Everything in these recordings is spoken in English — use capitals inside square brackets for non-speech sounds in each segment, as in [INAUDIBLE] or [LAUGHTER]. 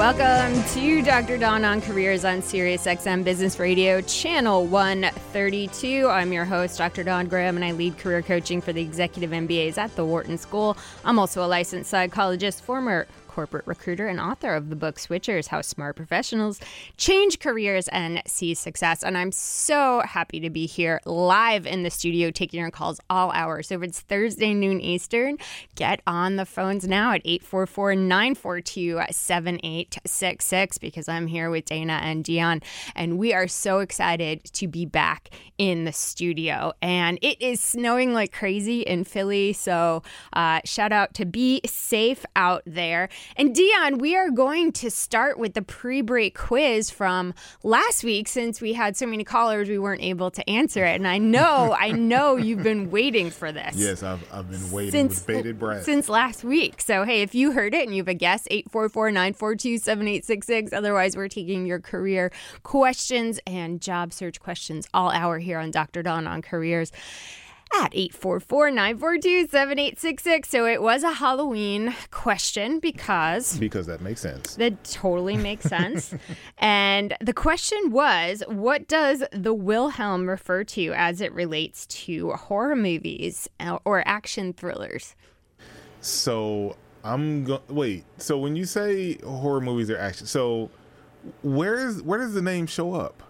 Welcome to Dr. Dawn on Careers on Sirius XM Business Radio, Channel 132. I'm your host, Dr. Dawn Graham, and I lead career coaching for the executive MBAs at the Wharton School. I'm also a licensed psychologist, former corporate recruiter and author of the book Switchers How Smart Professionals Change Careers and Seize Success. And I'm so happy to be here live in the studio taking your calls all hours. So if it's Thursday, noon Eastern, get on the phones now at 844 942 7866 because I'm here with Dana and Dion. And we are so excited to be back in the studio. And it is snowing like crazy in Philly. So uh, shout out to be safe out there. And Dion, we are going to start with the pre break quiz from last week since we had so many callers, we weren't able to answer it. And I know, I know you've been waiting for this. Yes, I've, I've been waiting Since, with bated breath. since last week. So, hey, if you heard it and you have a guess, 844 942 7866. Otherwise, we're taking your career questions and job search questions all hour here on Dr. Dawn on Careers at 844-942-7866. So it was a Halloween question because because that makes sense. that totally makes sense. [LAUGHS] and the question was, what does the Wilhelm refer to as it relates to horror movies uh, or action thrillers? So I'm go- wait. So when you say horror movies or action, so where is where does the name show up?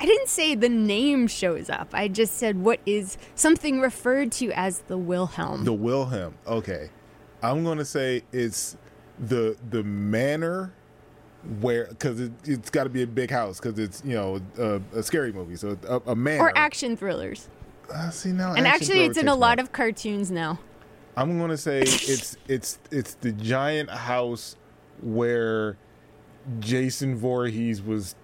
I didn't say the name shows up. I just said what is something referred to as the Wilhelm. The Wilhelm. Okay, I'm gonna say it's the the manor where because it, it's got to be a big house because it's you know a, a scary movie. So a, a manor or action thrillers. Uh, see now, And actually, it's in a lot of cartoons now. I'm gonna say it's it's it's the giant house where Jason Voorhees was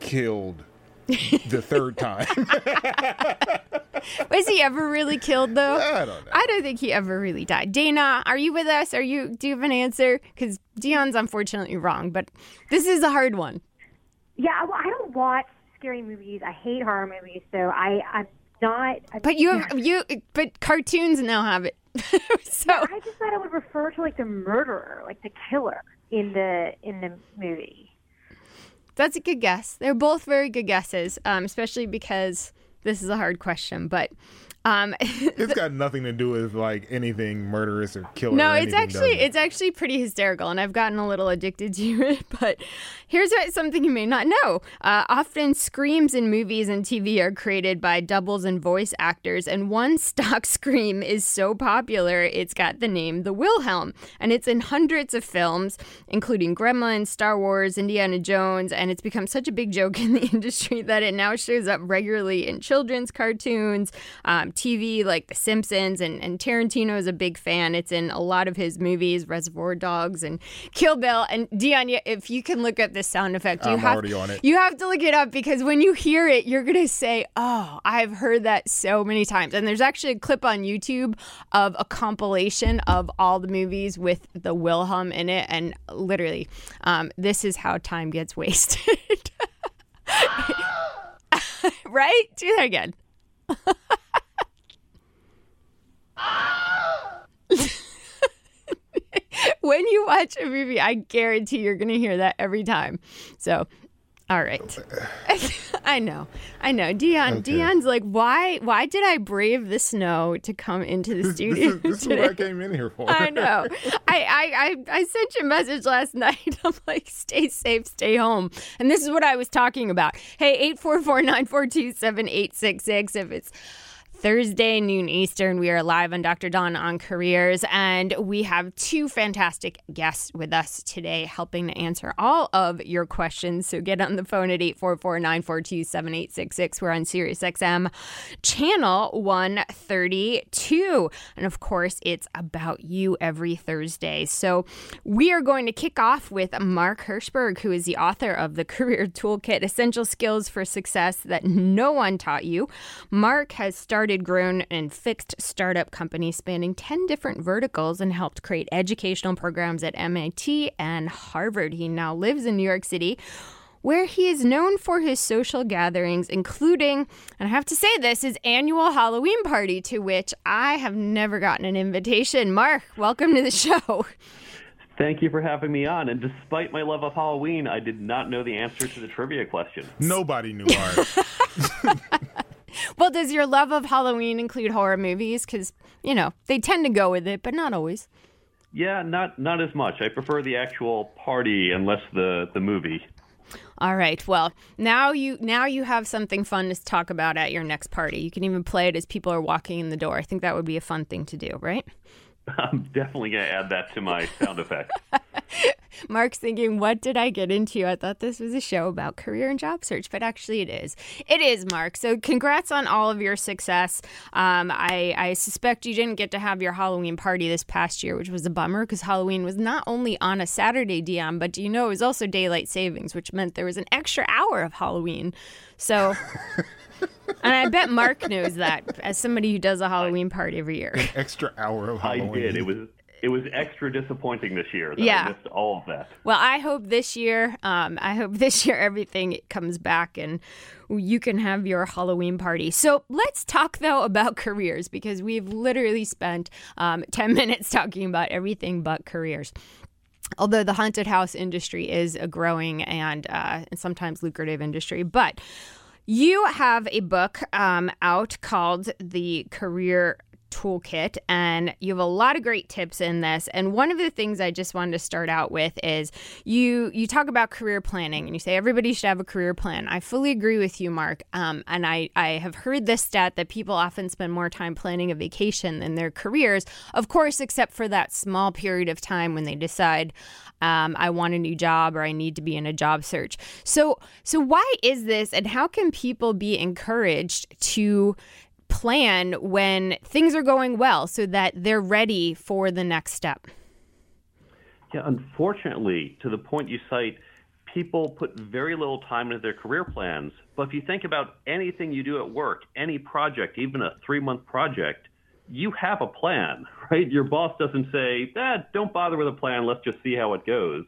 killed the third time. [LAUGHS] Was he ever really killed though? I don't know. I don't think he ever really died. Dana, are you with us? Are you? Do you have an answer? Because Dion's unfortunately wrong, but this is a hard one. Yeah, well, I don't watch scary movies. I hate horror movies, so I I'm not. I, But you have you. But cartoons now have it. [LAUGHS] so I just thought I would refer to like the murderer, like the killer in the in the movie. That's a good guess. They're both very good guesses, um, especially because this is a hard question. But um, [LAUGHS] it's got nothing to do with like anything murderous or killer. No, or it's anything, actually it? it's actually pretty hysterical, and I've gotten a little addicted [LAUGHS] to it. But here's something you may not know: uh, often screams in movies and TV are created by doubles and voice actors, and one [LAUGHS] stock scream is so popular it's got the name the Wilhelm, and it's in hundreds of films, including Gremlins, Star Wars, Indiana Jones, and it's become such a big joke in the industry that it now shows up regularly in children's cartoons, um, TV like The Simpsons, and, and Tarantino is a big fan. It's in a lot of his movies, Reservoir Dogs and Kill Bill. And Dion, if you can look up this sound effect, you I'm have already on it. you have to look it up because when you hear it, you're gonna say, "Oh, I've heard that so many times." And there's actually a clip on YouTube of a compilation of all the movies with the Wilhelm in it, and literally, um, this is how time gets wasted. [LAUGHS] right? Do that again. [LAUGHS] [LAUGHS] when you watch a movie, I guarantee you're going to hear that every time. So, all right. [LAUGHS] I know. I know. Dion Okay. Dion's like, "Why why did I brave the snow to come into the [LAUGHS] This studio is, this is what I came in here for. I know. I, I, I, I sent you a message last night. I'm like, stay safe, stay home. And this is what I was talking about. Hey, 844 942 7866. If it's Thursday, noon Eastern. We are live on Dr. Dawn on Careers, and we have two fantastic guests with us today helping to answer all of your questions. So get on the phone at 844 942 7866. We're on Sirius XM channel 132. And of course, it's about you every Thursday. So we are going to kick off with Mark Herschberg, who is the author of the Career Toolkit Essential Skills for Success That No One Taught You. Mark has started, grown, and fixed startup companies spanning 10 different verticals and helped create educational programs at MIT and Harvard. He now lives in New York City where he is known for his social gatherings, including, and I have to say this, his annual Halloween party, to which I have never gotten an invitation. Mark, welcome to the show. Thank you for having me on. And despite my love of Halloween, I did not know the answer to the trivia question. Nobody knew art. [LAUGHS] [LAUGHS] well, does your love of Halloween include horror movies? Because, you know, they tend to go with it, but not always. Yeah, not not as much. I prefer the actual party and less the, the movie. All right. Well, now you now you have something fun to talk about at your next party. You can even play it as people are walking in the door. I think that would be a fun thing to do, right? I'm definitely going to add that to my sound effects. [LAUGHS] Mark's thinking, what did I get into? I thought this was a show about career and job search, but actually it is. It is, Mark. So congrats on all of your success. Um, I, I suspect you didn't get to have your Halloween party this past year, which was a bummer because Halloween was not only on a Saturday, DM, but do you know it was also daylight savings, which meant there was an extra hour of Halloween. So. [LAUGHS] and I bet Mark knows that as somebody who does a Halloween party every year. An extra hour of Halloween. I did. It was it was extra disappointing this year that yeah. I missed all of that. Well, I hope this year, um, I hope [LAUGHS] this year everything comes back and you can have your Halloween party. So let's talk though about careers because we've literally spent um, 10 [LAUGHS] minutes talking about everything but careers although the haunted house industry is a growing and, uh, and sometimes lucrative industry. But you have a book um, out called The Career toolkit and you have a lot of great tips in this and one of the things i just wanted to start out with is you you talk about career planning and you say everybody should have a career plan i fully agree with you mark um, and i i have heard this stat that people often spend more time planning a vacation than their careers of course except for that small period of time when they decide um, I want a new job or I need to be in a job search. So, so why is this, and how can people be encouraged to plan when things are going well so that they're ready for the next step? Yeah, unfortunately, to the point you cite, people put very little time into their career plans. But if you think about anything you do at work, any project, even a three month project, you have a plan, [LAUGHS] right? Your boss doesn't say, eh, don't bother with a plan, let's just see how it goes.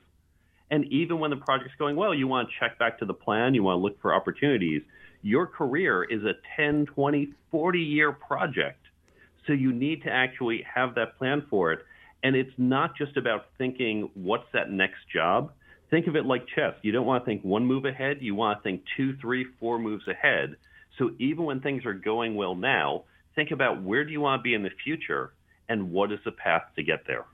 And even when the project's going well, you want to check back to the plan, you want to look for opportunities your career is a 10, 20, 40 year project. So you need to actually have that plan for it. And it's not just about thinking, what's that next job? Think of it like chess. You don't want to think one move ahead. You want to think two, three, four moves ahead. So even when things are going well now, think about where do you want to be in the future and what is the path to get there.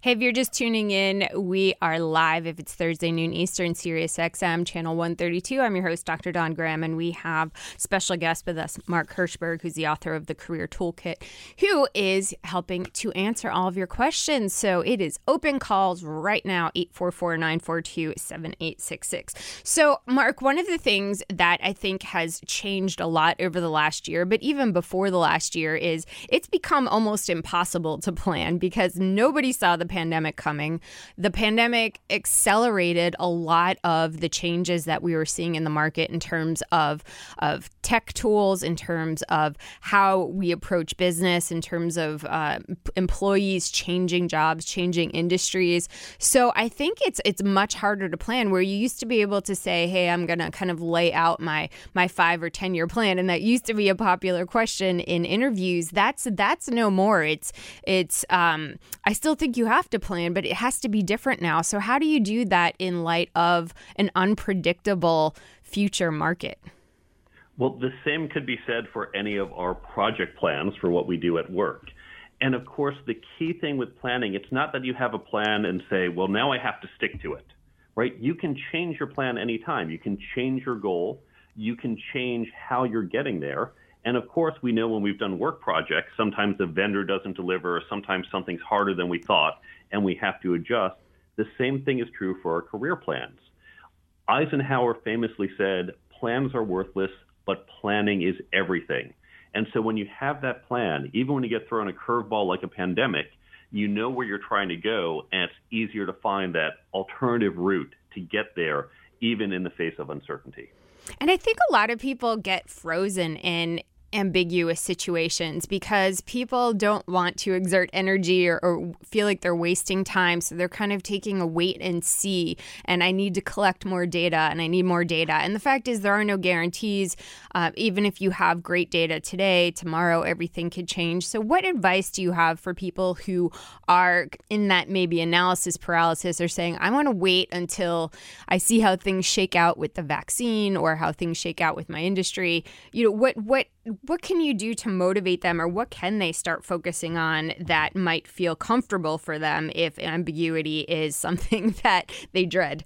Hey, if you're just tuning in, we are live if it's Thursday noon Eastern, Sirius XM, channel 132. I'm your host, Dr. Dawn Graham, and we have special guest with us, Mark Herschberg, who's the author of the Career Toolkit, who is helping to answer all of your questions. So it is open calls right now, 844 942 7866. So, Mark, one of the things that I think has changed a lot over the last year, but even before the last year, is it's become almost impossible to plan because nobody saw the pandemic coming. The pandemic accelerated a lot of the changes that we were seeing in the market in terms of of tech tools, in terms of how we approach business, in terms of uh, employees changing jobs, changing industries. So I think it's it's much harder to plan. Where you used to be able to say, "Hey, I'm going to kind of lay out my my five or ten year plan," and that used to be a popular question in interviews. That's that's no more. It's it's um, I still think you have to plan, but it has to be different now. So, how do you do that in light of an unpredictable future market? Well, the same could be said for any of our project plans for what we do at work. And of course, the key thing with planning, it's not that you have a plan and say, well, now I have to stick to it, right? You can change your plan anytime. You can change your goal. You can change how you're getting there. And of course, we know when we've done work projects, sometimes the vendor doesn't deliver, or sometimes something's harder than we thought, and we have to adjust. The same thing is true for our career plans. Eisenhower famously said, plans are worthless, but planning is everything. And so when you have that plan, even when you get thrown a curveball like a pandemic, you know where you're trying to go, and it's easier to find that alternative route to get there, even in the face of uncertainty. And I think a lot of people get frozen in ambiguous situations because people don't want to exert energy or, or, feel like they're wasting time. So they're kind of taking a wait and see. And I need to collect more data and I need more data. And the fact is, there are no guarantees. Uh, even if you have great data today, tomorrow everything could change. So, what advice do you have for people who are in that maybe analysis paralysis or saying, I want to wait until I see how things shake out with the vaccine or how things shake out with my industry? You know, what, what, what can you do to motivate them or what can they start focusing on that might feel comfortable for them if ambiguity is [LAUGHS] something that they dread?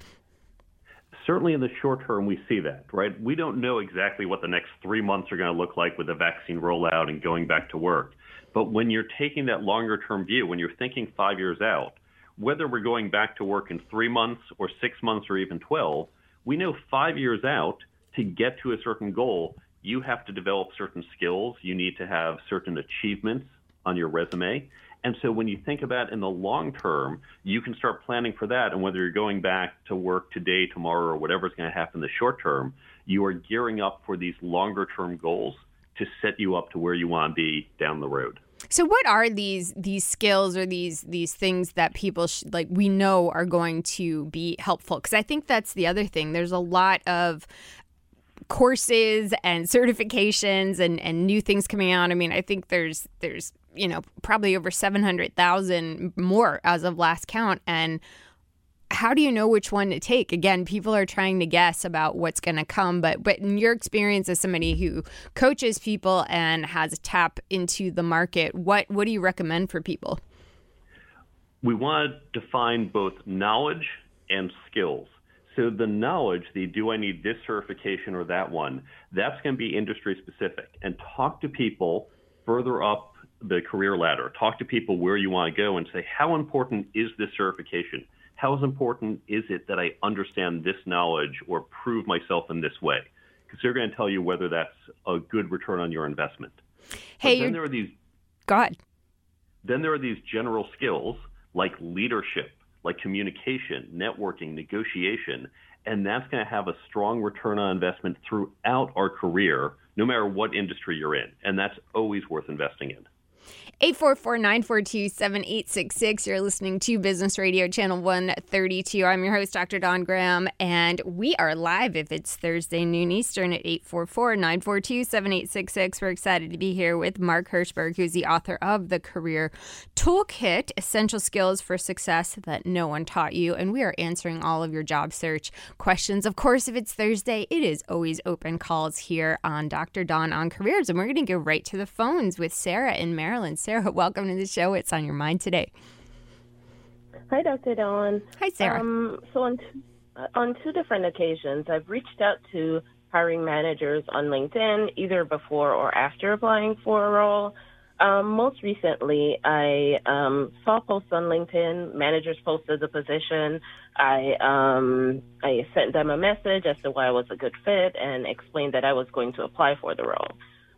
Certainly in the short term, we see that, right? We don't know exactly what the next three months are going to look like with the vaccine rollout and going back to work. But when you're taking that longer term view, when you're thinking five years out, whether we're going back to work in three months or six months or even 12, we know five years out to get to a certain goal, you have to develop certain skills. You need to have certain achievements on your resume. And so when you think about in the long term, you can start planning for that. And whether you're going back to work today, tomorrow, or whatever's going to happen in the short term, you are gearing up for these longer term goals to set you up to where you want to be down the road. So what are these these skills or these these things that people sh- like we know are going to be helpful because I think that's the other thing. There's a lot of courses and certifications and, and new things coming out. I mean, I think there's there's you know probably over seven hundred thousand more as of last count. And how do you know which one to take? Again, people are trying to guess about what's going to come, but but in your experience as somebody who coaches people and has a tap into the market, what what do you recommend for people? We want to define both knowledge and skills. So the knowledge, the do I need this certification or that one, that's going to be industry specific. And talk to people further up the career ladder. Talk to people where you want to go and say, how important is this certification? How important is it that I understand this knowledge or prove myself in this way? Because they're going to tell you whether that's a good return on your investment. Hey, then there are these. God. Then there are these general skills like leadership, like communication, networking, negotiation, and that's going to have a strong return on investment throughout our career, no matter what industry you're in. And that's always worth investing in. 844 942 7866. You're listening to Business Radio Channel 132. I'm your host, Dr. Dawn Graham, and we are live if it's Thursday noon Eastern at 844 942 7866. We're excited to be here with Mark Herschberg, who's the author of The Career Toolkit Essential Skills for Success That No One Taught You. And we are answering all of your job search questions. Of course, if it's Thursday, it is always open calls here on Dr. Dawn on Careers. And we're going to go right to the phones with Sarah in Maryland. Sarah, [LAUGHS] welcome to the show. It's on your mind today. Hi, Dr. Dawn. Hi, Sarah. Um, so on, t- on two different occasions, I've reached out to hiring managers on LinkedIn, either before or after applying for a role. Um, most recently, I um, saw posts on LinkedIn. Managers posted the position. I um, I sent them a message as to why I was a good fit and explained that I was going to apply for the role.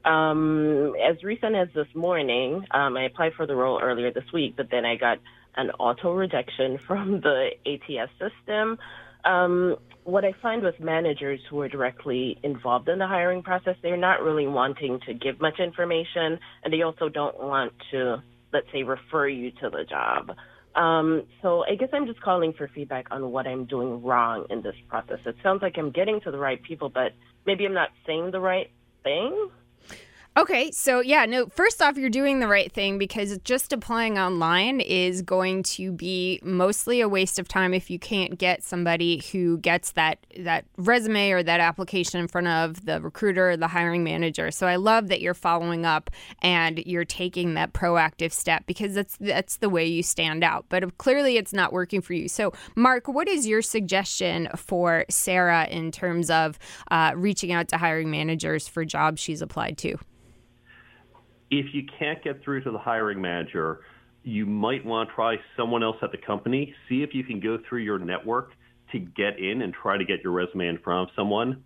Um, as recent as this morning, um, I applied for the role earlier this week, but then I got an auto rejection [LAUGHS] from the ATS system. Um, what I find with managers who are directly involved in the hiring process, they're not really wanting to give much information, and they also don't want to, let's say, refer you to the job. Um, so I guess I'm just calling for feedback on what I'm doing wrong in this process. It sounds like I'm getting to the right people, but maybe I'm not saying the right thing. Okay, so yeah, no, first off, you're doing the right thing because just applying online is going to be mostly a waste of time if you can't get somebody who gets that that resume or that application in front of the recruiter or the hiring manager. So I love that you're following up and you're taking that proactive step because that's that's the way you stand out. But clearly it's not working for you. So Mark, what is your suggestion for Sarah in terms of uh, reaching out to hiring managers for jobs she's applied to? If you can't get through to the hiring manager, you might want to try someone else at the company. See if you can go through your network to get in and try to get your resume in front of someone.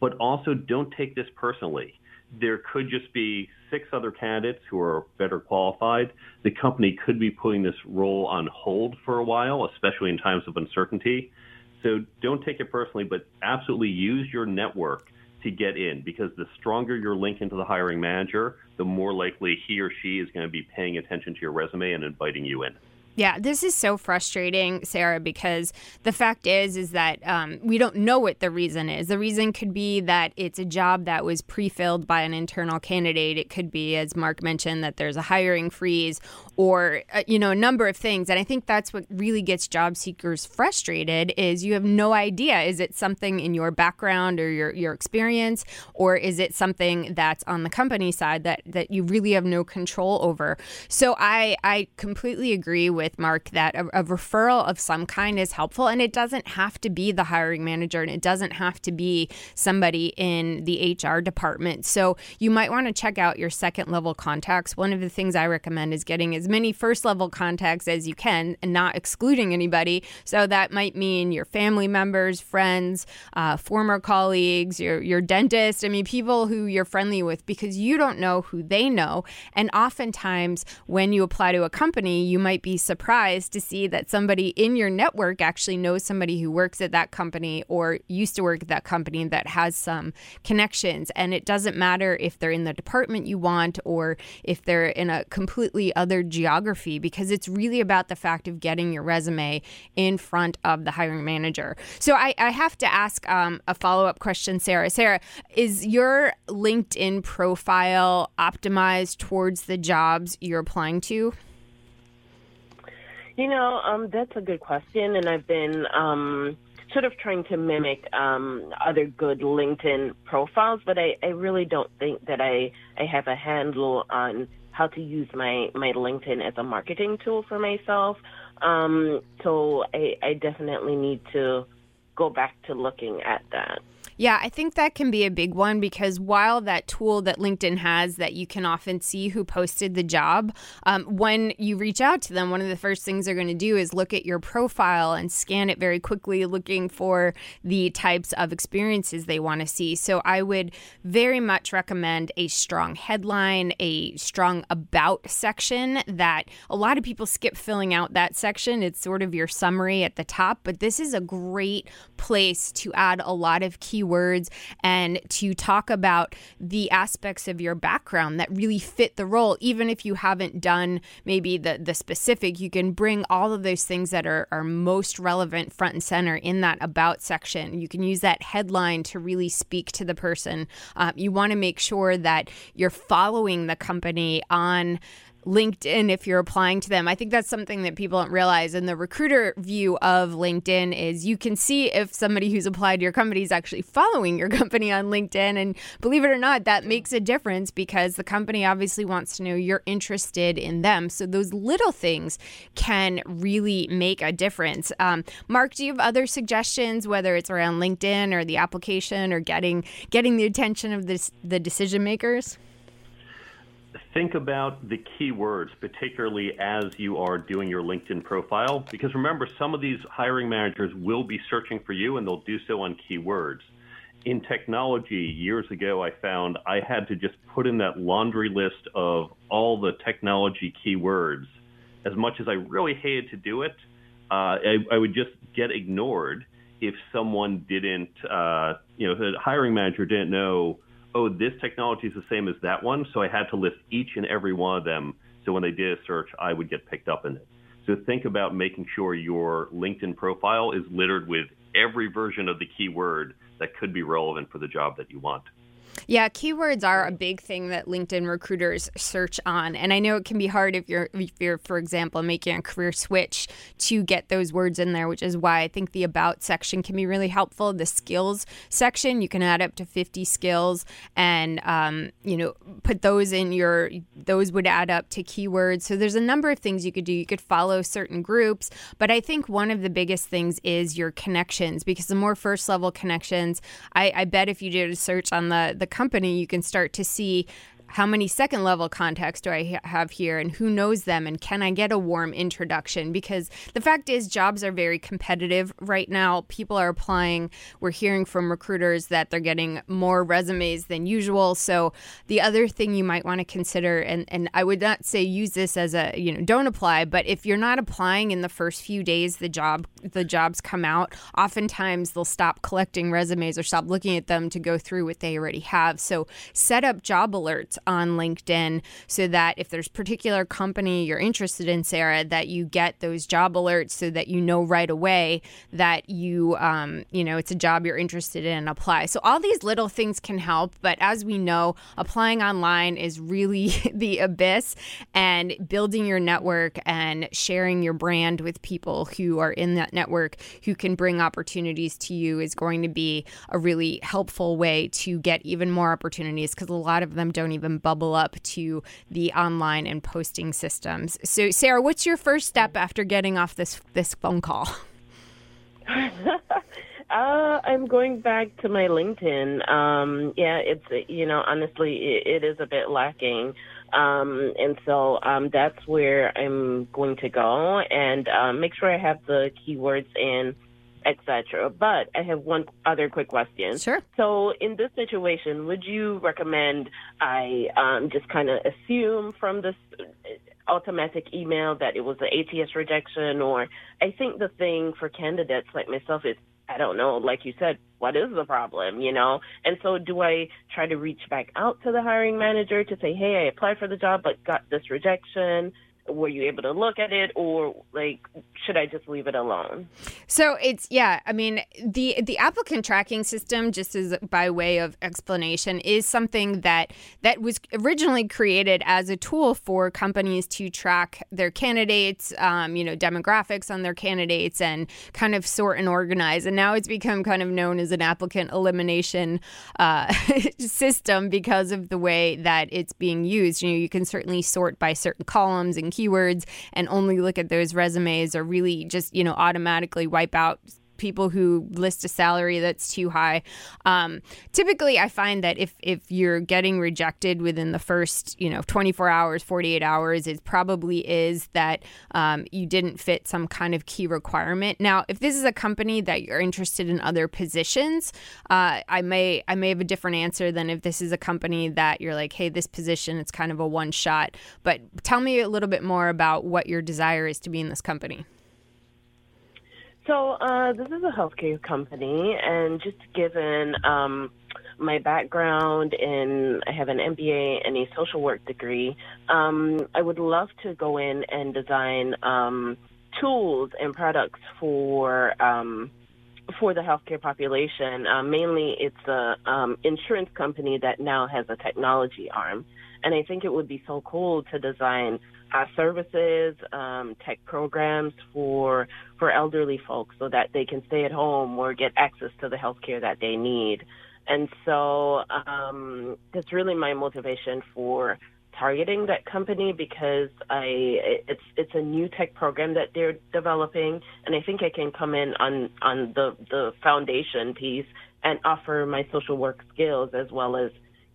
But also, don't take this personally. There could just be six other candidates who are better qualified. The company could be putting this role on hold for a while, especially in times of uncertainty. So don't take it personally, but absolutely use your network to get in because the stronger your link into the hiring manager, the more likely he or she is going to be paying attention to your resume and inviting you in. Yeah, this is so frustrating, Sarah, because the fact is, is that um, we don't know what the reason is. The reason could be that it's a job that was pre-filled by an internal candidate. It could be, as Mark mentioned, that there's a hiring freeze, or uh, you know, a number of things. And I think that's what really gets job seekers frustrated: is you have no idea. Is it something in your background or your your experience, or is it something that's on the company side that that you really have no control over? So I I completely agree with with Mark that a, a, referral of some kind is helpful, and it doesn't have to be the hiring manager, and it doesn't have to be somebody in the HR department. So you might want to check out your second level contacts. One of the things I recommend is getting as many first level contacts as you can, and not excluding anybody. So that might mean your family members, friends, uh, former colleagues, your your dentist. I mean, people who you're friendly with, because you don't know who they know, and oftentimes when you apply to a company, you might be surprised to see that somebody in your network actually knows somebody who works at that company or used to work at that company that has some connections. And it doesn't matter if they're in the department you want or if they're in a completely other geography, because it's really about the fact of getting your resume in front of the hiring manager. So I, I have to ask um, a follow up question, Sarah. Sarah, is your LinkedIn profile optimized towards the jobs you're applying to? You know, um, that's a good question, and I've been um, sort of trying to mimic um, other good LinkedIn profiles, but I, I really don't think that I, I have a handle on how to use my, my LinkedIn as a marketing tool for myself. Um, so I, I definitely need to go back to looking at that. Yeah, I think that can be a big one because while that tool that LinkedIn has that you can often see who posted the job, um, when you reach out to them, one of the first things they're going to do is look at your profile and scan it very quickly, looking for the types of experiences they want to see. So I would very much recommend a strong headline, a strong about section that a lot of people skip filling out that section. It's sort of your summary at the top, but this is a great place to add a lot of key keywords and to talk about the aspects of your background that really fit the role. Even if you haven't done maybe the, the specific, you can bring all of those things that are, are most relevant front and center in that about section. You can use that headline to really speak to the person. Uh, you want to make sure that you're following the company on LinkedIn if you're applying to them. I think that's something that people don't realize. And the recruiter view of LinkedIn is you can see if somebody who's applied to your company is actually following your [LAUGHS] company on LinkedIn. And believe it or not, that makes a difference because the company obviously wants to know you're interested in them. So those little things can really make a difference. Um, Mark, do you have other suggestions, whether it's around LinkedIn or the application or getting getting the attention of this, the decision makers? Think about the keywords, particularly as you are doing your LinkedIn profile, because remember, some of these hiring managers will be searching for you and they'll do so on keywords. In technology, years ago, I found I had to just put in that laundry list of all the technology keywords. As much as I really hated to do it, uh, I, I, would just get ignored if someone didn't, uh, you know, the hiring manager didn't know oh, this technology is the same as that one. So I had to list each and every one of them. So when they did a search, I would get picked up in it. So think about making sure your LinkedIn profile is littered with every version of the keyword that could be relevant for the job that you want. Yeah, keywords are a big thing that LinkedIn recruiters search on, and I know it can be hard if you're if you're, for example, making a career switch to get those words in there, which is why I think the about section can be really helpful. The skills section, you can add up to 50 skills, and um, you know put those in your those would add up to keywords. So there's a number of things you could do. You could follow certain groups, but I think one of the biggest things is your connections because the more first level connections, I, I bet if you did a search on the the company, you can start to see how many second level contacts do I ha- have here and who knows them and can I get a warm introduction? Because the fact is, jobs are very competitive right now. People are applying. We're hearing from recruiters that they're getting more resumes than usual. So the other thing you might want to consider, and, and I would not say use this as a, you know, don't apply, but if you're not applying in the first few days the job the jobs come out, oftentimes they'll stop collecting resumes or stop looking at them to go through what they already have. So set up job alerts on LinkedIn so that if there's particular company you're interested in, Sarah, that you get those job alerts so that you know right away that you um, you know it's a job you're interested in and apply. So all these little things can help, but as we know, applying online is really [LAUGHS] the abyss and building your network and sharing your brand with people who are in that network who can bring opportunities to you is going to be a really helpful way to get even more opportunities because a lot of them don't even bubble up to the online and posting systems. So Sarah, what's your first step after getting off this this phone call? [LAUGHS] [LAUGHS] Uh, I'm going back to my LinkedIn. Um, yeah, it's you know honestly it, it is a bit lacking, um, and so um, that's where I'm going to go and um, make sure I have the keywords in, etc. But I have one other quick question. Sure. So in this situation, would you recommend I um, just kind of assume from this automatic email that it was an ATS rejection, or I think the thing for candidates like myself is I don't know, like you said, what is the problem, you know? And so do I try to reach back out to the hiring manager to say, hey, I applied for the job but got this rejection? Were you able to look at it or like should i just leave it alone? So it's yeah i mean the the applicant tracking system just as by way of explanation is something that that was originally created as a tool for companies to track their candidates um, you know demographics on their candidates and kind of sort and organize. And now it's become kind of known as an applicant elimination uh, [LAUGHS] system because of the way that it's being used. You know you can certainly sort by certain columns and keywords and only look at those resumes or really just, you know, automatically wipe out people who list a salary that's too high. Um, typically, I find that if if you're getting rejected within the first you know 24 hours, 48 hours, it probably is that um, you didn't fit some kind of key requirement. Now, if this is a company that you're interested in other positions, uh, I may I may have a different answer than if this is a company that you're like, hey, this position it's kind of a one shot. But tell me a little bit more about what your desire is to be in this company. So uh, this is a healthcare company, and just given um, my background in, I have an MBA and a social work degree. Um, I would love to go in and design um, tools and products for um, for the healthcare population. Uh, mainly, it's a um, insurance company that now has a technology arm, and I think it would be so cool to design uh, services, um, tech programs for for elderly folks, so that they can stay at home or get access to the health care that they need. And so um, that's really my motivation for targeting that company because I it's it's a new tech program that they're developing, and I think I can come in on on the the foundation piece and offer my social work skills as well as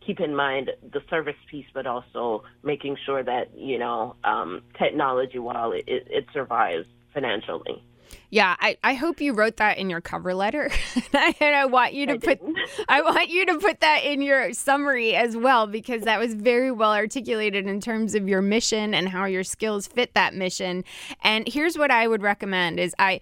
keep in mind the service piece, but also making sure that you know um, technology, while it, it survives financially. Yeah, I, I hope you wrote that in your cover letter. [LAUGHS] and I want you to I put [LAUGHS] I want you to put that in your summary as well because that was very well articulated in terms of your mission and how your skills fit that mission. And here's what I would recommend is I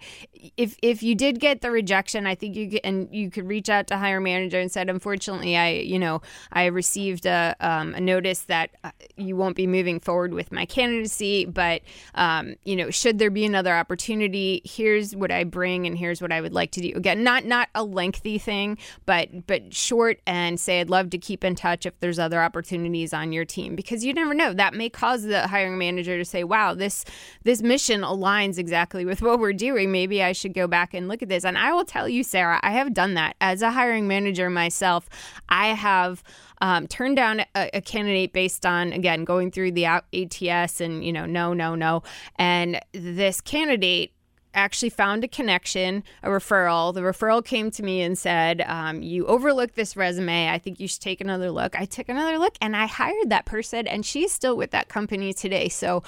if if you did get the rejection, I think you could, and you could reach out to hire manager and said, unfortunately, I you know I received a, um, a notice that uh, you won't be moving forward with my candidacy, but um, you know should there be another opportunity, here's what I bring and here's what I would like to do. Again, not not a lengthy thing, but but short and say I'd love to keep in touch if there's other opportunities on your team because you never know that may cause the hiring manager to say, wow, this this mission aligns exactly with what we're doing. Maybe I should go back and look at this. And I will tell you, Sarah, I have done that as a hiring manager myself. I have um, turned down a, a, candidate based on again going through the ATS and you know no no no and this candidate actually found a connection, a referral. The referral came to me and said, um, You overlooked this resume. I think you should take another look. I took another look and I hired that person, and she's still with that company today. So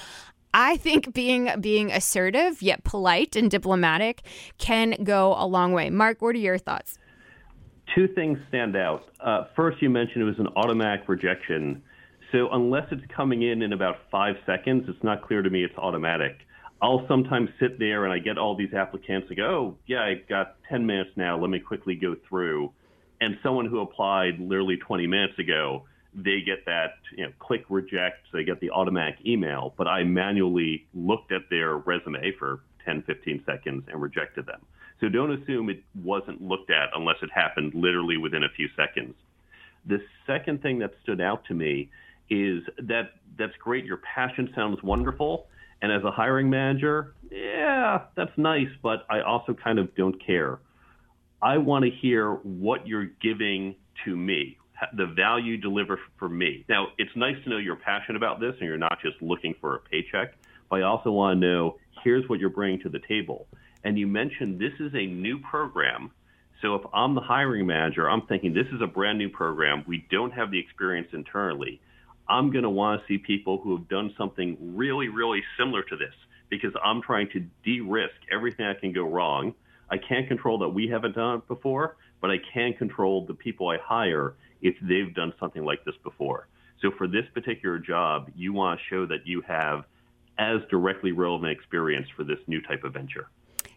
I think being being assertive yet polite and diplomatic can go a long way. Mark, what are your thoughts? Two things stand out. Uh, first, you mentioned it was an automatic rejection. So unless it's coming in in about five seconds, it's not clear to me it's automatic. I'll sometimes sit there and I get all these applicants and go, oh, yeah, I've got 10 minutes now. Let me quickly go through. And someone who applied literally 20 minutes ago they get that you know, click reject, they get the automatic email. But I manually looked at their resume for 10, 15 seconds and rejected them. So don't assume it wasn't looked at unless it happened literally within a few seconds. The second thing that stood out to me is that that's great. Your passion sounds wonderful. And as a hiring manager, yeah, that's nice, but I also kind of don't care. I want to hear what you're giving to me the value deliver for me. Now, it's nice to know you're passionate about this and you're not just looking for a paycheck, but I also want to know here's what you're bringing to the table. And you mentioned this is a new program. So if I'm the hiring manager, I'm thinking this is a brand new program. We don't have the experience internally. I'm going to want to see people who have done something really, really similar to this because I'm trying to de risk everything that can go wrong. I can't control that we haven't done it before, but I can control the people I hire if they've done something like this before. So for this particular job, you want to show that you have as directly relevant experience for this new type of venture.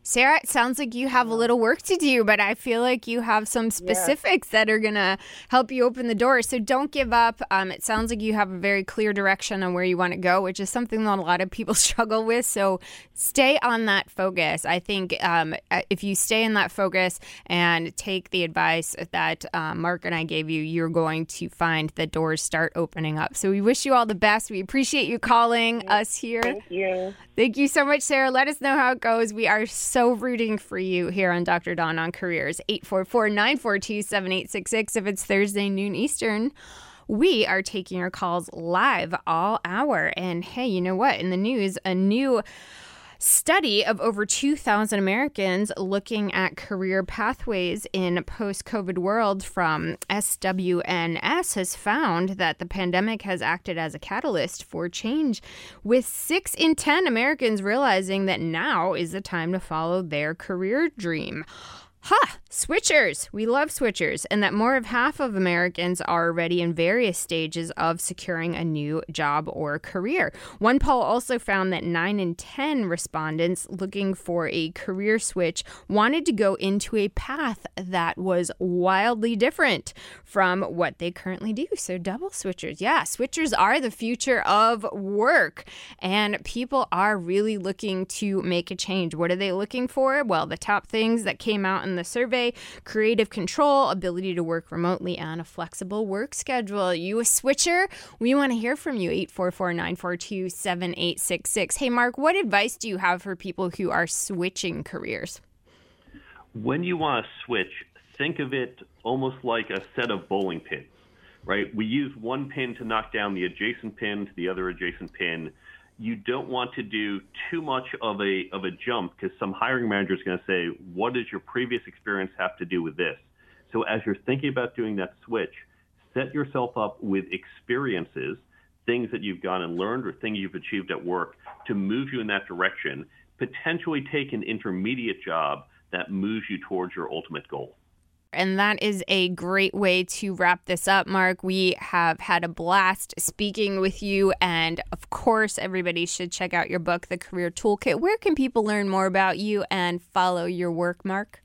Sarah, it sounds like you have a little work to do, but I feel like you have some specifics that are going to help you open the door. So don't give up. Um, it sounds like you have a very clear direction on where you want to go, which is something that a lot of people [LAUGHS] struggle with. So stay on that focus. I think um, uh, if you stay in that focus and take the advice that uh, Mark and I gave you, you're going to find the doors start opening up. So we wish you all the best. We appreciate you calling us here. Thank you. Thank you so much, Sarah. Let us know how it goes. We are so rooting for you here on Dr. Dawn on Careers. 844 942 7866 if it's Thursday, noon Eastern. We are taking your calls live all hour. And hey, you know what? In the news, a new study of over 2,000 Americans looking at career pathways in post-COVID world from SWNS has found that the pandemic has acted as a catalyst for change, with 6 in 10 Americans realizing that now is the time to follow their career dream. Ha! Switchers! We love switchers, and that more of half of Americans are already in various stages of securing a new job or career. One poll also found that 9 in 10 respondents looking for a career switch wanted to go into a path that was wildly different from what they currently do. So, double switchers. Yeah, switchers are the future of work, and people are really looking to make a change. What are they looking for? Well, the top things that came out in the survey creative control, ability to work remotely, and a flexible work schedule. You a switcher? We want to hear from you. 844 942 7866. Hey, Mark, what advice do you have for people who are switching careers? When you want to switch, think of it almost like a set of bowling pins, right? We use one pin to knock down the adjacent pin to the other adjacent pin you don't want to do too much of a of a jump because some hiring manager is going to say, "What does your previous experience have to do with this?" So as you're thinking about doing that switch, set yourself up with experiences, things that you've gone and learned or things you've achieved at work to move you in that direction. Potentially take an intermediate job that moves you towards your ultimate goal. And that is a great way to wrap this up, Mark. We have had a blast speaking with you. And of course, everybody should check out your book, The Career Toolkit. Where can people learn more about you and follow your work, Mark?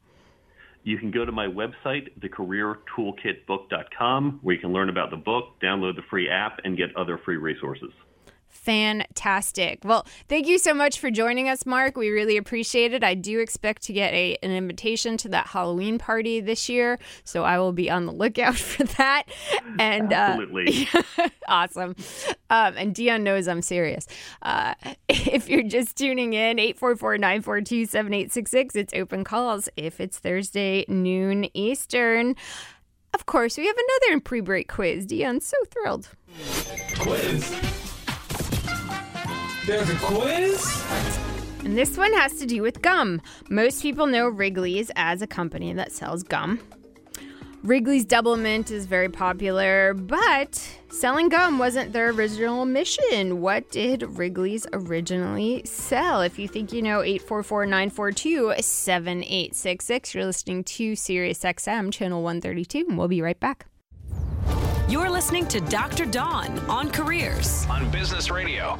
You can go to my website, thecareertoolkitbook.com, where you can learn about the book, download the free app, and get other free resources fantastic. Well, thank you so much for joining us, Mark. We really appreciate it. I do expect to get a, an invitation to that Halloween party this year, so I will be on the lookout [LAUGHS] for that. And uh, absolutely uh, [LAUGHS] awesome. Um, and Dion knows I'm serious. Uh, [LAUGHS] if you're just tuning in, 844 942 7866, it's open calls if it's Thursday, noon Eastern. Of course, we have another pre break quiz. Dion's so thrilled. Quiz. There's a quiz? And this one has to do with gum. Most people know Wrigley's as a company that sells gum. Wrigley's Doublemint is very popular, but selling gum wasn't their original mission. What did Wrigley's originally sell? If you think you know, 844 942 7866. You're listening to Sirius XM, channel 132, and we'll be right back. You're listening to Dr. Dawn on Careers on Business Radio.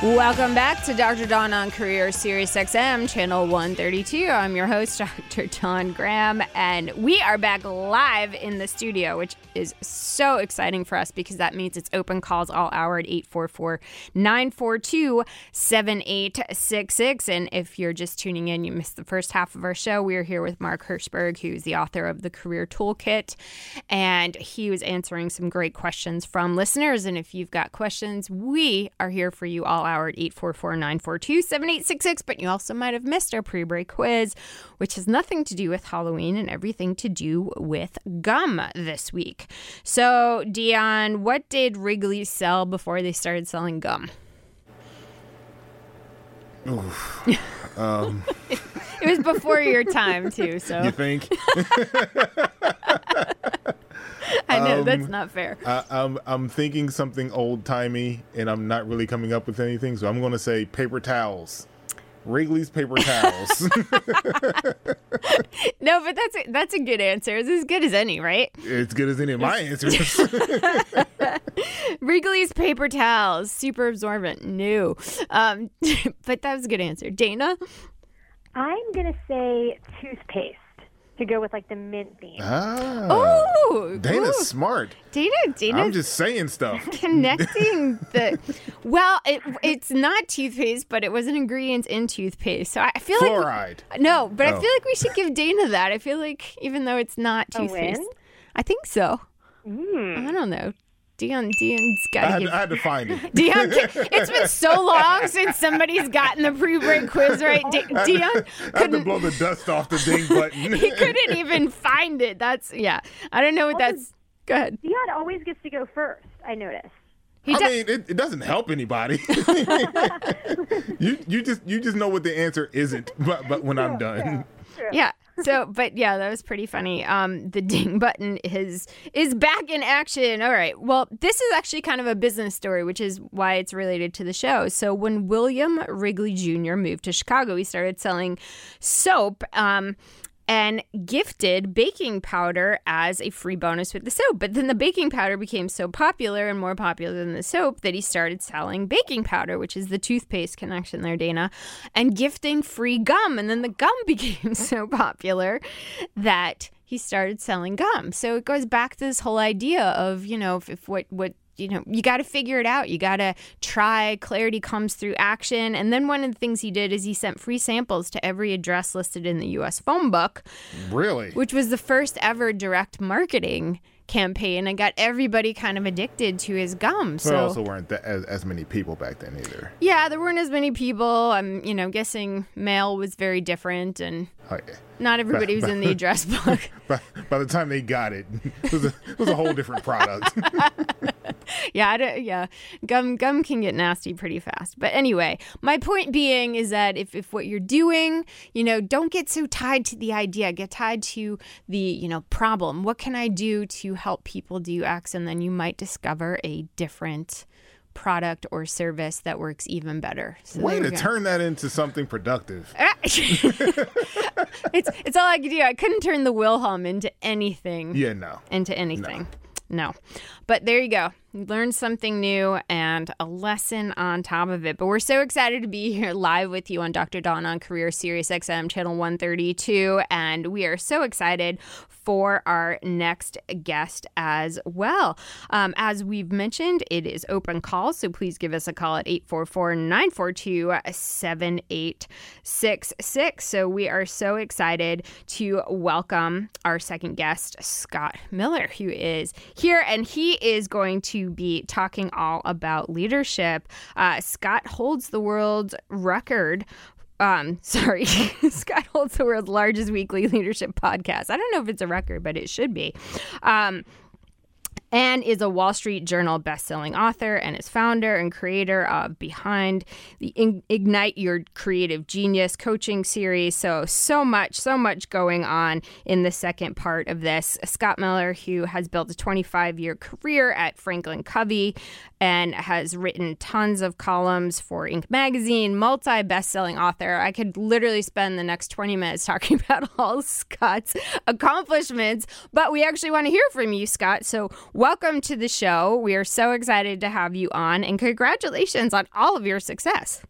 Welcome back to Dr. Dawn on Career Sirius XM, channel 132. I'm your host, [LAUGHS] Dr. Dawn Graham, and we are back live in the studio, which is so exciting for us because that means it's open calls all hour at 844 942 7866. And if you're just tuning in, you missed the first half of our show. We are here with Mark Herschberg, who's the author of the Career Toolkit, and he was answering some great questions from listeners. And if you've got questions, we are here for you all hour at 844 942 7866. But you also might have missed our pre break quiz, which has nothing to do with Halloween and everything to do with gum this week. So, Dion, what did Wrigley sell before they started selling gum? Um, [LAUGHS] It was before your time, too. So you think? [LAUGHS] [LAUGHS] I know that's um, not fair. I, I'm I'm thinking something old timey, and I'm not really coming up with anything. So I'm going to say paper towels. Wrigley's paper [LAUGHS] towels. [LAUGHS] No, but that's a, that's a good answer. It's as good as any, right? it's good as any of my answers. Wrigley's paper towels, super absorbent. new. um, but that was a good answer. Dana, I'm gonna say toothpaste to go with like the mint theme. ah, oh, Dana's ooh. smart. Dana, Dana, I'm just saying stuff. [LAUGHS] connecting the. Well, it, it's not toothpaste, but it was an ingredient in toothpaste. So I I feel like Fluoride. no, but I Oh. feel like we should give Dana that. I feel like even though it's not A win? toothpaste, I think so. I don't know. Dion, Dion's got I to had, give. I had to find it. Dion, [LAUGHS] it's been so long since somebody's gotten the pre-break quiz right. D- [LAUGHS] I had, Dion to, I had to couldn't. blow the dust off the ding button. [LAUGHS] He couldn't even find it. That's yeah. I don't know what that's. Go ahead. Dion always gets to go first. I noticed. He I does- mean, it, it doesn't help anybody. you you just you just know what the answer isn't. But but when I'm done, Yeah. So, but yeah, that was pretty funny. Um, the ding [LAUGHS] button is is back in action. All right. Well, this is actually kind of a business story, which is why it's related to the show. So, when William Wrigley Jr. moved to Chicago, he started selling soap. Um, and gifted baking powder as a free bonus with the soap. But then the baking powder became so popular and more popular than the soap that he started selling baking powder, which is the toothpaste connection there, Dana, and gifting free gum. And then the gum [LAUGHS] became so popular that he started selling gum. So it goes back to this whole idea of, you know, if, if what, what, you know, you got to figure it out. You got to try. Clarity comes through action. And then one of the things he did is he sent free samples to every address listed in the U.S. phone book, really, which was the first ever direct marketing campaign and got everybody kind of addicted to his gum. there So also weren't that, as, as many people back then either. yeah, there weren't as many people. I'm, you know, guessing mail was very different, and Oh, yeah. not everybody was in the address [LAUGHS] book. By, by the time they got it, [LAUGHS] it was a, it was a whole different product. [LAUGHS] yeah, I yeah, gum gum can get nasty pretty fast. But anyway, my point being is that if, if what you're doing, you know, don't get so tied to the idea. Get tied to the you know problem. What can I do to help people do X? And then you might discover a different product or service that works even better. So Way to go. turn that into something productive. [LAUGHS] it's it's all I could do. I couldn't turn the Wilhelm into anything. Yeah, no. into anything. No. But there you go. You learned something new and a lesson on top of it. But we're so excited to be [LAUGHS] here live with you on Dr. Dawn on Career Sirius XM channel 132. And we are so excited for our next guest as well. Um, as we've mentioned, it is open call. So please give us a call at 844 942 7866. So we are so excited to welcome our second guest, Scott Miller, who is here and he is going to be talking all about leadership. Uh, Scott holds the world record um, [LAUGHS] sorry, [LAUGHS] Scott holds the world's largest weekly leadership podcast. I don't know if it's a record, but it should be. Um, and is a Wall Street Journal bestselling author and is founder and creator of Behind the Ignite Your Creative Genius coaching series. So, so much, so much going on in the second part of this. Scott Miller, who has built a 25 year career at Franklin Covey and has written tons of columns for Inc. magazine, multi best-selling author. I could literally spend the next 20 minutes talking [LAUGHS] about all Scott's accomplishments, but we actually want to hear from you, Scott. So, welcome to the show. We are so excited to have you on, and congratulations on all of your success.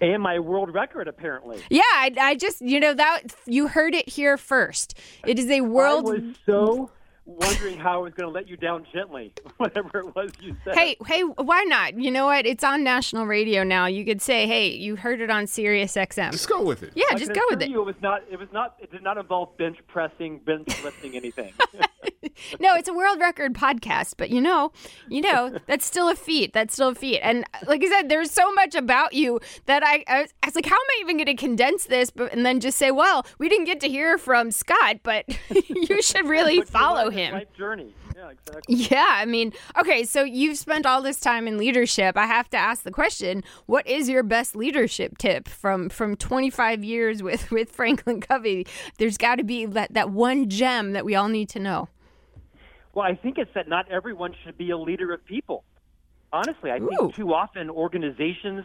And my world record, apparently. Yeah, I, I just, you know, that you heard it here first. It is a world. I was so wondering how I was going to let you down gently, [LAUGHS] whatever it was you said. Hey, hey, why not? You know what? It's on national radio now. You could say, "Hey, you heard it on Sirius XM." Just go with it. Yeah, I just go with it. You, it was not. It was not. It did not involve bench pressing, bench lifting, anything. [LAUGHS] no, it's a world record podcast, but you know, you know, that's still a feat. That's still a feat. And like I said, there's so much about you that I, I, was, I was like, how am I even going to condense this? But and then just say, well, we didn't get to hear from Scott, but [LAUGHS] you should really follow learned his him. Life journey. Yeah, exactly. [LAUGHS] Yeah, I mean, okay, so you've spent all this time in leadership. I have to ask the question, what is your best leadership tip from from 25 years with with Franklin Covey? There's got to be that that one gem that we all need to know. Well, I think it's that not everyone should be a leader of people. Honestly, I Ooh. think too often organizations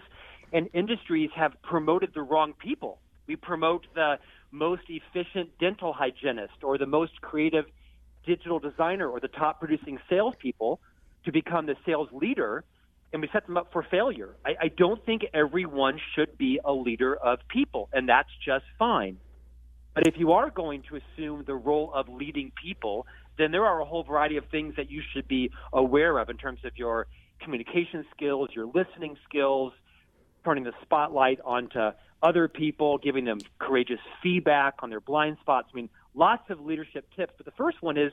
and industries have promoted the wrong people. We promote the most efficient dental hygienist or the most creative digital designer or the top producing salespeople to become the sales leader, and we set them up for failure. I, I don't think everyone should be a leader of people, and that's just fine. But if you are going to assume the role of leading people, then there are a whole variety of things that you should be aware of in terms of your communication skills, your listening skills, turning the spotlight onto other people, giving them courageous feedback on their blind spots. I mean, lots of leadership tips. But the first one is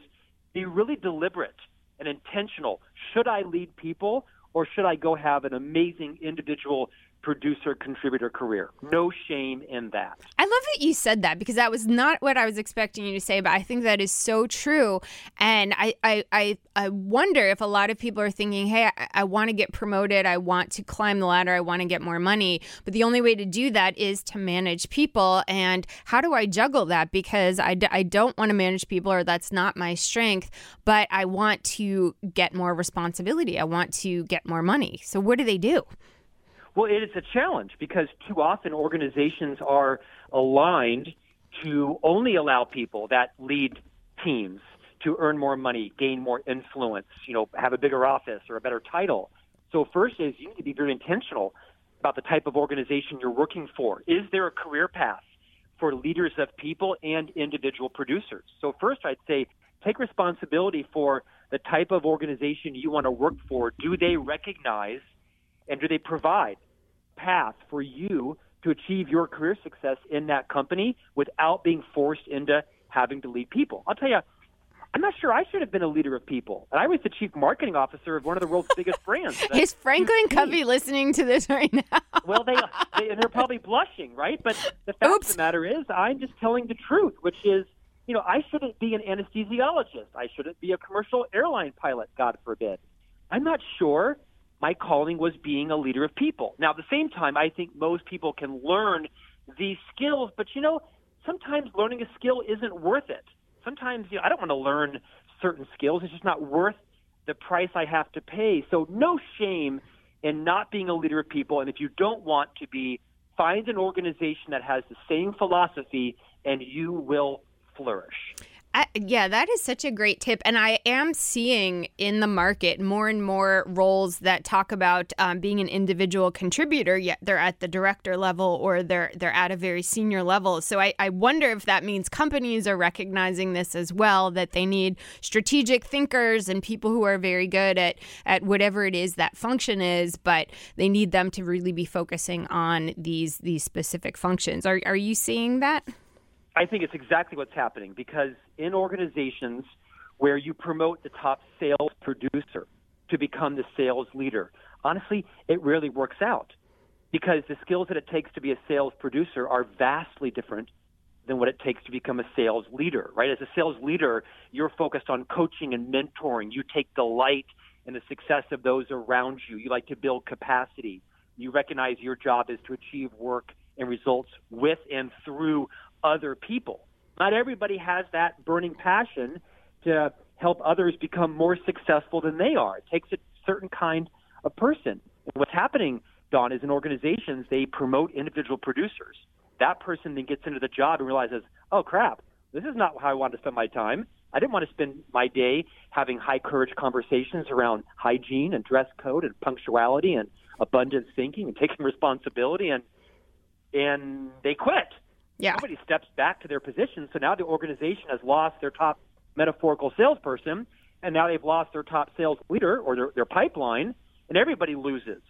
be really deliberate and intentional. Should I lead people or should I go have an amazing individual producer contributor career? No shame in that. I love that you said that because that was not what I was expecting you to say, but I think that is so true. And I, I, I, I wonder if a lot of people are thinking, hey, I, I want to get promoted. I want to climb the ladder. I want to get more money. But the only way to do that is to manage people. And how do I juggle that? Because I, d- I don't want to manage people or that's not my strength, but I want to get more responsibility. I want to get more money. So what do they do? Well, it is a challenge because too often organizations are aligned to only allow people that lead teams to earn more money, gain more influence, you know, have a bigger office or a better title. So first is you need to be very intentional about the type of organization you're working for. Is there a career path for leaders of people and individual producers? So first I'd say take responsibility for the type of organization you want to work for. Do they recognize and do they provide path for you to achieve your career success in that company without being forced into having to lead people? I'll tell you, I'm not sure I should have been a leader of people. And I was the chief marketing officer of one of the world's biggest [LAUGHS] brands. Is Franklin. Covey listening to this right now? [LAUGHS] Well, they, they and they're probably blushing, right? But the fact Oops. of the matter is, I'm just telling the truth, which is, you know, I shouldn't be an anesthesiologist. I shouldn't be a commercial airline pilot, God forbid. I'm not sure my calling was being a leader of people. Now, at the same time, I think most people can learn these skills, but you know, sometimes learning a skill isn't worth it. Sometimes, you know, I don't want to learn certain skills. It's just not worth the price I have to pay. So, no shame in not being a leader of people. And if you don't want to be, find an organization that has the same philosophy, and you will flourish. Yeah, that is such a great tip. And I am seeing in the market more and more roles that talk about um, being an individual contributor, yet they're at the director level or they're they're at a very senior level. So I, I wonder if that means companies are recognizing this as well, that they need strategic thinkers and people who are very good at, at whatever it is that function is, but they need them to really be focusing on these these specific functions. Are, are you seeing that? I think it's exactly what's happening because in organizations where you promote the top sales producer to become the sales leader, honestly, it rarely works out because the skills that it takes to be a sales producer are vastly different than what it takes to become a sales leader, right? As a sales leader, you're focused on coaching and mentoring. You take delight in the success of those around you. You like to build capacity. You recognize your job is to achieve work and results with and through other people. Not everybody has that burning passion to help others become more successful than they are. It takes a certain kind of person. What's happening, Dawn, is in organizations, they promote individual producers. That person then gets into the job and realizes, oh crap, this is not how I want to spend my time. I didn't want to spend my day having high courage conversations around hygiene and dress code and punctuality and abundance thinking and [LAUGHS] taking responsibility and and they quit. Yeah. Somebody steps back to their position, so now the organization has lost their top metaphorical salesperson, and now they've lost their top sales leader or their, their pipeline, and everybody loses.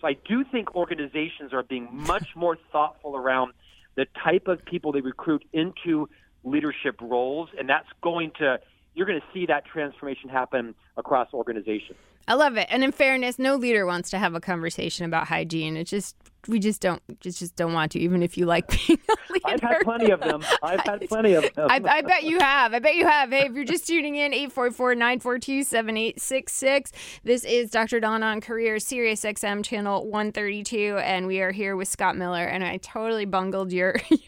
So I do think organizations are being much [LAUGHS] more thoughtful around the type of people they recruit into leadership roles, and that's going to you're going to see that transformation happen across organizations. I love it. And in fairness, no leader wants to have a conversation about hygiene. It just we just don't just just don't want to, even if you like [LAUGHS] being a leader. I've had plenty of them. I've had [LAUGHS] plenty of them. I, I bet you have. I bet you have. Hey, if you're just tuning in, 844-942-7866. This is Dr. Dawn on Career, Sirius XM channel 132, and we are here with Scott Miller. And I totally bungled your, [LAUGHS] your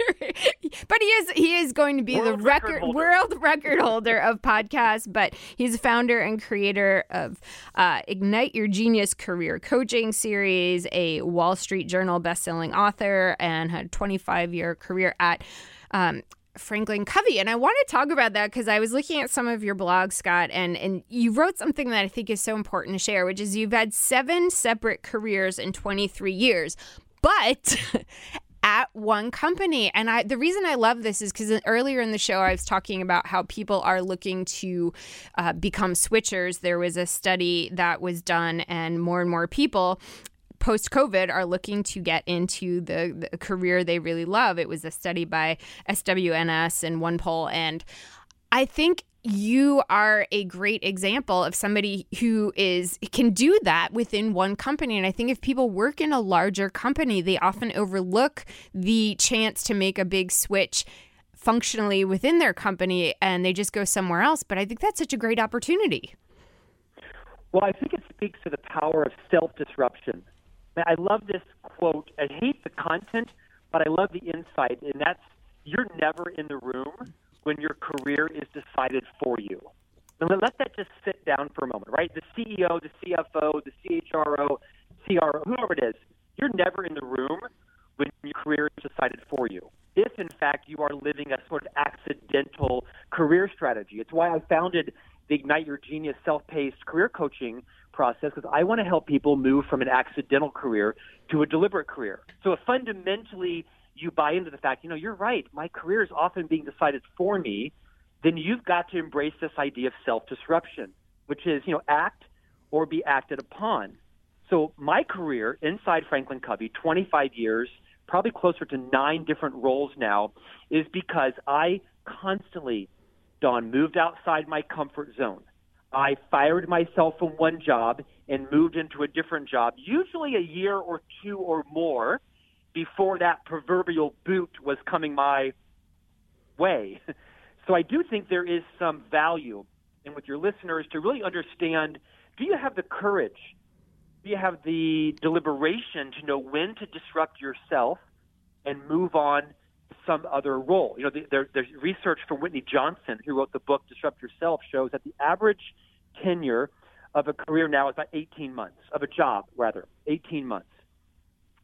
but he is he is going to be World the record, record world record holder of podcasts. But he's the founder and creator of uh, Ignite Your Genius Career Coaching Series, a Wall Street Journal bestselling author, and had a 25 year career at. Um, Franklin Covey. And I want to talk about that because I was looking at some of your blogs, Scott, and, and you wrote something that I think is so important to share, which is you've had seven separate careers in 23 years. But [LAUGHS] at one company. And I the reason I love this is because earlier in the show I was talking about how people are looking to uh, become switchers. There was a study that was done, and more and more people post COVID are looking to get into the, the career they really love. It was a study by SWNS and OnePoll, and I think you are a great example of somebody who is can do that within one company and i think if people work in a larger company they often overlook the chance to make a big switch functionally within their company and they just go somewhere else but i think that's such a great opportunity Well, I think it speaks to the power of self disruption. I love this quote. I hate the content, but I love the insight, and that's you're never in the room when your career is decided for you. And let- that just sit down for a moment, right? The CEO, the CFO, the CHRO, CRO, whoever it is, you're never in the room when your career is decided for you. If, in fact, you are living a sort of accidental career strategy. It's why I founded the Ignite Your Genius self paced career coaching process because I want to help people move from an accidental career to a deliberate career. So if fundamentally you buy into the fact, you know, you're right, my career is often being decided for me, then you've got to embrace this idea of self disruption, which is, you know, act or be acted upon. So my career inside Franklin Covey, 25 years, probably closer to nine different roles now, is because I constantly, Dawn, moved outside my comfort zone. I fired myself from one job and moved into a different job, usually a year or two or more before that proverbial boot was coming my way. [LAUGHS] So I do think there is some value in with your listeners to really understand do you have the courage? Do you have the deliberation to know when to disrupt yourself and move on some other role? You know, there, there's research from Whitney Johnson, who wrote the book Disrupt Yourself, shows that the average tenure of a career now is about 18 months, of a job, rather, 18 months.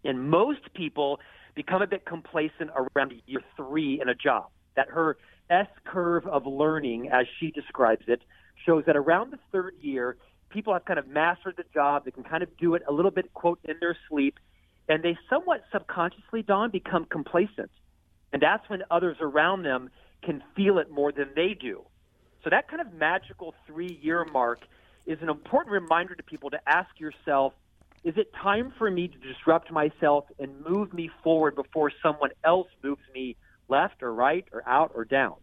And most people become a bit complacent around year three in a job. That her S curve of learning, as she describes it, shows that around the third year, people have kind of mastered the job. They can kind of do it a little bit, quote, in their sleep. And they somewhat subconsciously, Dawn, become complacent. And that's when others around them can feel it more than they do. So that kind of magical three year mark is an important reminder to people to ask yourself, is it time for me to disrupt myself and move me forward before someone else moves me left or right or out or down?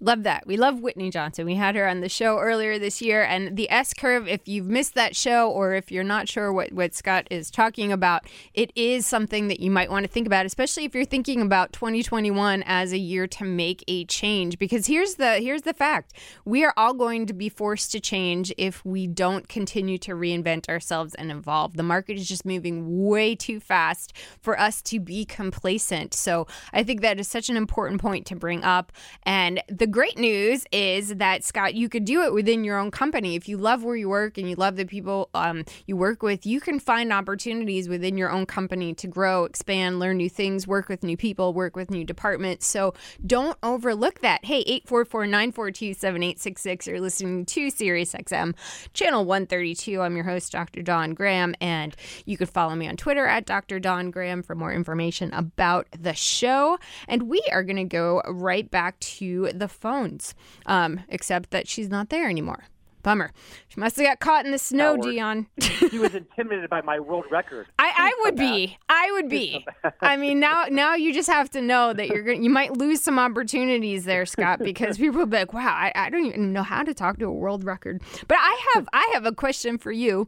Love that. We love Whitney Johnson. We had her on the show earlier this year. And the S curve, if you've missed that show or if you're not sure what, what Scott is talking about, it is something that you might want to think about, especially if you're thinking about 2021 as a year to make a change. Because here's the here's the fact. We are all going to be forced to change if we don't continue to reinvent ourselves and evolve. The market is just moving way too fast for us to be complacent. So I think that is such an important point to bring up. And the great news is that Scott, you could do it within your own company. If you love where you work and you love the people um, you work with, you can find opportunities within your own company to grow, expand, learn new things, work with new people, work with new departments. So don't overlook that. Hey, 844 942 7866. You're listening to SiriusXM, channel 132. I'm your host, Dr. Dawn Graham, and you can follow me on Twitter at Dr. Dawn Graham for more information about the show. And we are going to go right back to the phones, um, except that she's not there anymore. Bummer. She must have got caught in the snow, Howard. Dion. [LAUGHS] she was intimidated by my world record. I, I would be. I would be. I mean, now now you just have to know that you're going you might lose some opportunities there, Scott, because people will be like, wow, I, I don't even know how to talk to a world record. But I have I have a question for you.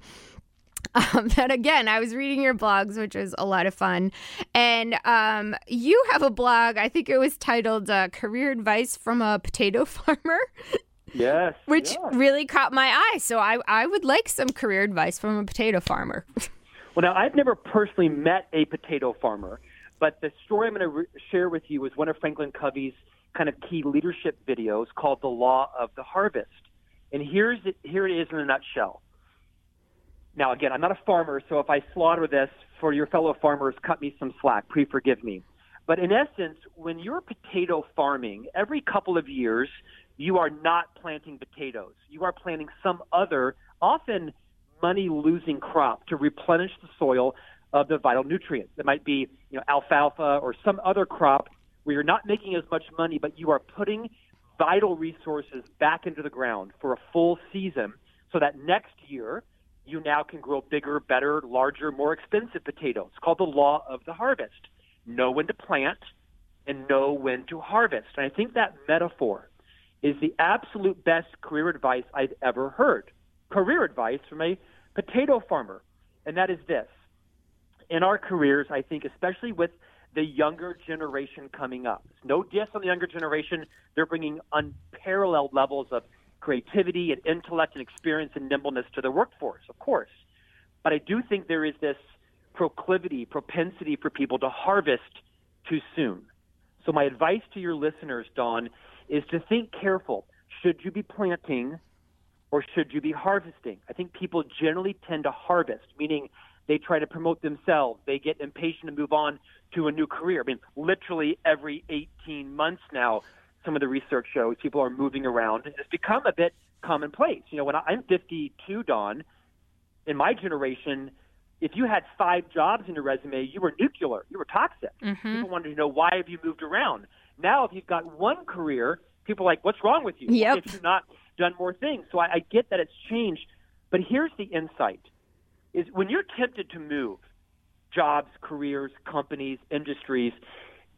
Um, [LAUGHS] that again, I was reading your blogs, which was a lot of fun. And um, you have a blog, I think it was titled uh, Career Advice from a Potato [LAUGHS] Farmer. Yes. Which yes. really caught my eye. So I, I would like some career advice from a potato farmer. [LAUGHS] well, now, I've never personally met a potato farmer, but the story I'm going to re- share with you is one of Franklin Covey's kind of key leadership videos called The Law of the Harvest. And here's it, here it is in a nutshell. Now, again, I'm not a farmer, so if I slaughter this for your fellow farmers, cut me some slack. Please forgive me. But in essence, when you're potato farming, every couple of years, you are not planting potatoes. You are planting some other, often money losing crop to replenish the soil of the vital nutrients. It might be you know, alfalfa or some other crop where you're not making as much money, but you are putting vital resources back into the ground for a full season so that next year you now can grow bigger, better, larger, more expensive potatoes. It's called the law of the harvest. Know when to plant and know when to harvest. And I think that metaphor is the absolute best career advice I've ever heard. Career advice from a potato farmer. And that is this. In our careers, I think, especially with the younger generation coming up, no diss on the younger generation, they're bringing unparalleled levels of creativity and intellect and experience and nimbleness to the workforce, of course. But I do think there is this proclivity, propensity for people to harvest too soon. So my advice to your listeners, Dawn, is to think careful. Should you be planting or should you be harvesting? I think people generally tend to harvest, meaning they try to promote themselves. They get impatient and move on to a new career. I mean, literally every 18 months now, some of the research shows people are moving around. and It's become a bit commonplace. You know, when I, I'm 52, Dawn, in my generation, if you had five jobs in your resume, you were nuclear. You were toxic. Mm-hmm. People wanted to know why have you moved around. Now, if you've got one career, people are like, "What's wrong with you? Yep. you've not done more things?" So I, I get that it's changed, but here's the insight: is when you're tempted to move jobs, careers, companies, industries,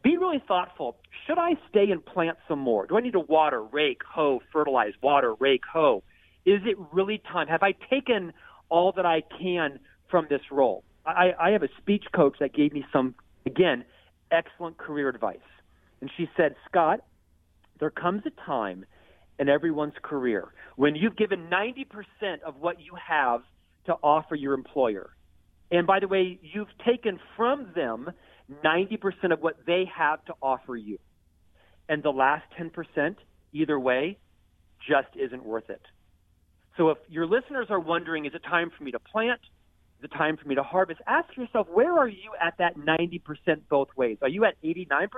be really thoughtful. Should I stay and plant some more? Do I need to water, rake, hoe, fertilize, water, rake, hoe? Is it really time? Have I taken all that I can from this role? I, I have a speech coach that gave me some, again, excellent career advice. And she said, Scott, there comes a time in everyone's career when you've given 90% of what you have to offer your employer. And by the way, you've taken from them 90% of what they have to offer you. And the last 10%, either way, just isn't worth it. So if your listeners are wondering, is it time for me to plant? Is it time for me to harvest? Ask yourself, where are you at that 90% both ways? Are you at 89%?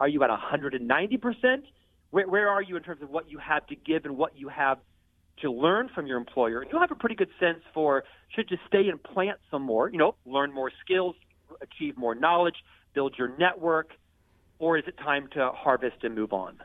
Are you at 190%? Where, where are you in terms of what you have to give and what you have to learn from your employer? You'll have a pretty good sense for should you stay and plant some more, you know, learn more skills, achieve more knowledge, build your network, or is it time to harvest and move on?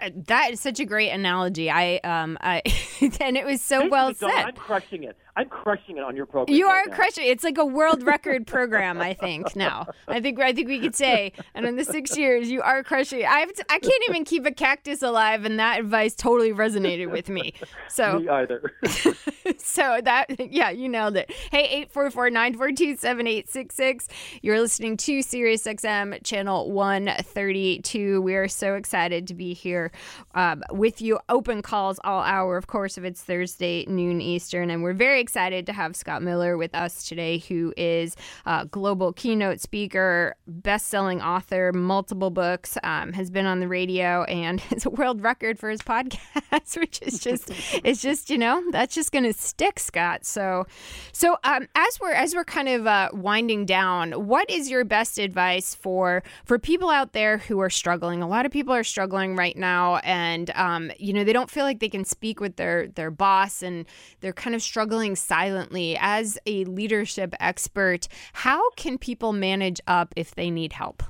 Uh, That is such a great analogy. I um I [LAUGHS] and it was so Thank well you, said. I'm crushing it. I'm crushing it on your program. You right are now. crushing. It's like a world record program. I think now. I think I think we could say, and in the six years, you are crushing. I have I can't even keep a cactus alive, and that advice totally resonated with me. So Me either. [LAUGHS] so that yeah, you nailed it. Hey, 844-942-7866. You're listening to Sirius XM channel 132. We are so excited to be here um, with you. Open calls all hour, of course, if it's Thursday noon Eastern, and we're very excited to have Scott Miller with us today, who is a global keynote speaker, best-selling author, multiple books, um, has been on the radio, and [LAUGHS] is a world record for his podcast, [LAUGHS] which is just it's just you know that's just going to stick, Scott. So, so um, as we're as we're kind of uh, winding down, what is your best advice for for people out there who are struggling? A lot of people are struggling right now, and um, you know they don't feel like they can speak with their their boss, and they're kind of struggling silently. As a leadership expert, how can people manage up if they need help?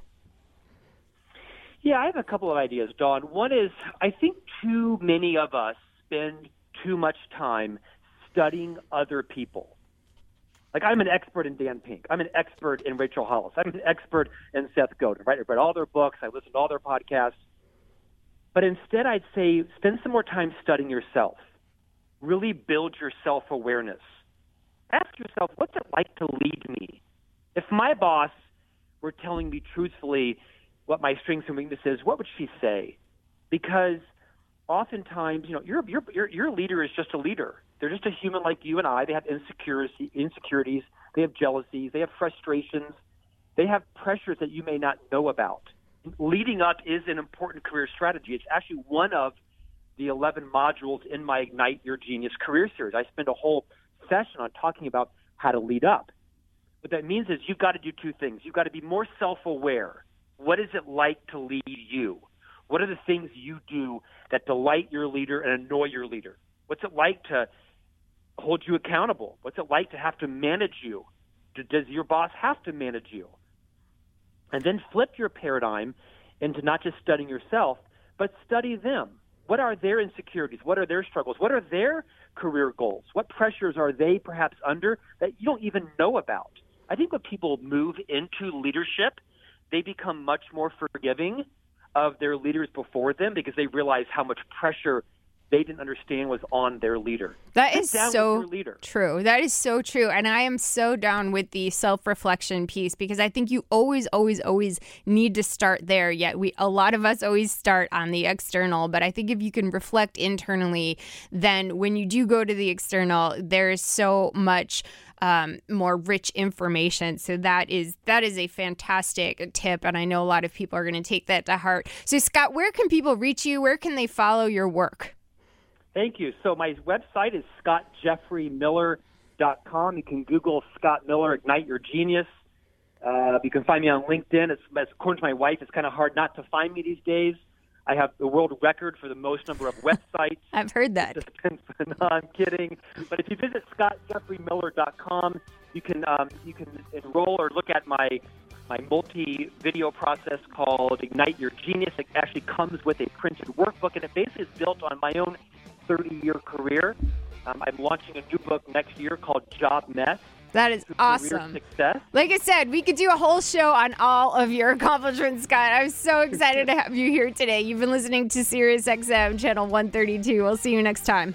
Yeah, I have a couple of ideas, Dawn. One is I think too many of us spend too much time studying other people. Like I'm an expert in Dan Pink. I'm an expert in Rachel Hollis. I'm an expert in Seth Godin. Right? I've read all their books. I listen to all their podcasts. But instead, I'd say spend some more time studying yourself. Really build your self awareness. Ask yourself, what's it like to lead me? If my boss were telling me truthfully what my strengths and weaknesses, what would she say? Because oftentimes, you know, your your your your leader is just a leader. They're just a human like you and I. They have insecurity, insecurities. They have jealousies. They have frustrations. They have pressures that you may not know about. Leading up is an important career strategy. It's actually one of the 11 modules in my Ignite Your Genius career series. I spend a whole session on talking about how to lead up. What that means is you've got to do two things. You've got to be more self-aware. What is it like to lead you? What are the things you do that delight your leader and annoy your leader? What's it like to hold you accountable? What's it like to have to manage you? Does your boss have to manage you? And then flip your paradigm into not just studying yourself, but study them. What are their insecurities? What are their struggles? What are their career goals? What pressures are they perhaps under that you don't even know about? I think when people move into leadership, they become much more forgiving of their leaders before them because they realize how much pressure they didn't understand was on their leader. That is so leader. true. That is so true. And I am so down with the self-reflection piece because I think you always always always need to start there. Yet we a lot of us always start on the external, but I think if you can reflect internally, then when you do go to the external, there is so much um, more rich information. So that is that is a fantastic tip, and I know a lot of people are going to take that to heart. So Scott, where can people reach you? Where can they follow your work? Thank you. So my website is scottjeffreymiller.com. You can Google Scott Miller, Ignite Your Genius. Uh, you can find me on LinkedIn. It's, according to my wife, it's kind of hard not to find me these days. I have the world record for the most number of websites. [LAUGHS] I've heard that. [LAUGHS] no, I'm kidding. But if you visit scottjeffreymiller.com, you can um, you can enroll or look at my my multi-video process called Ignite Your Genius. It actually comes with a printed workbook, and it basically is built on my own 30-year career. Um, I'm launching a new book next year called Job Mess. That is awesome. Success. Like I said, we could do a whole show on all of your accomplishments, Scott. I'm so [LAUGHS] excited to have you here today. You've been listening to Sirius XM channel 132. We'll see you next time.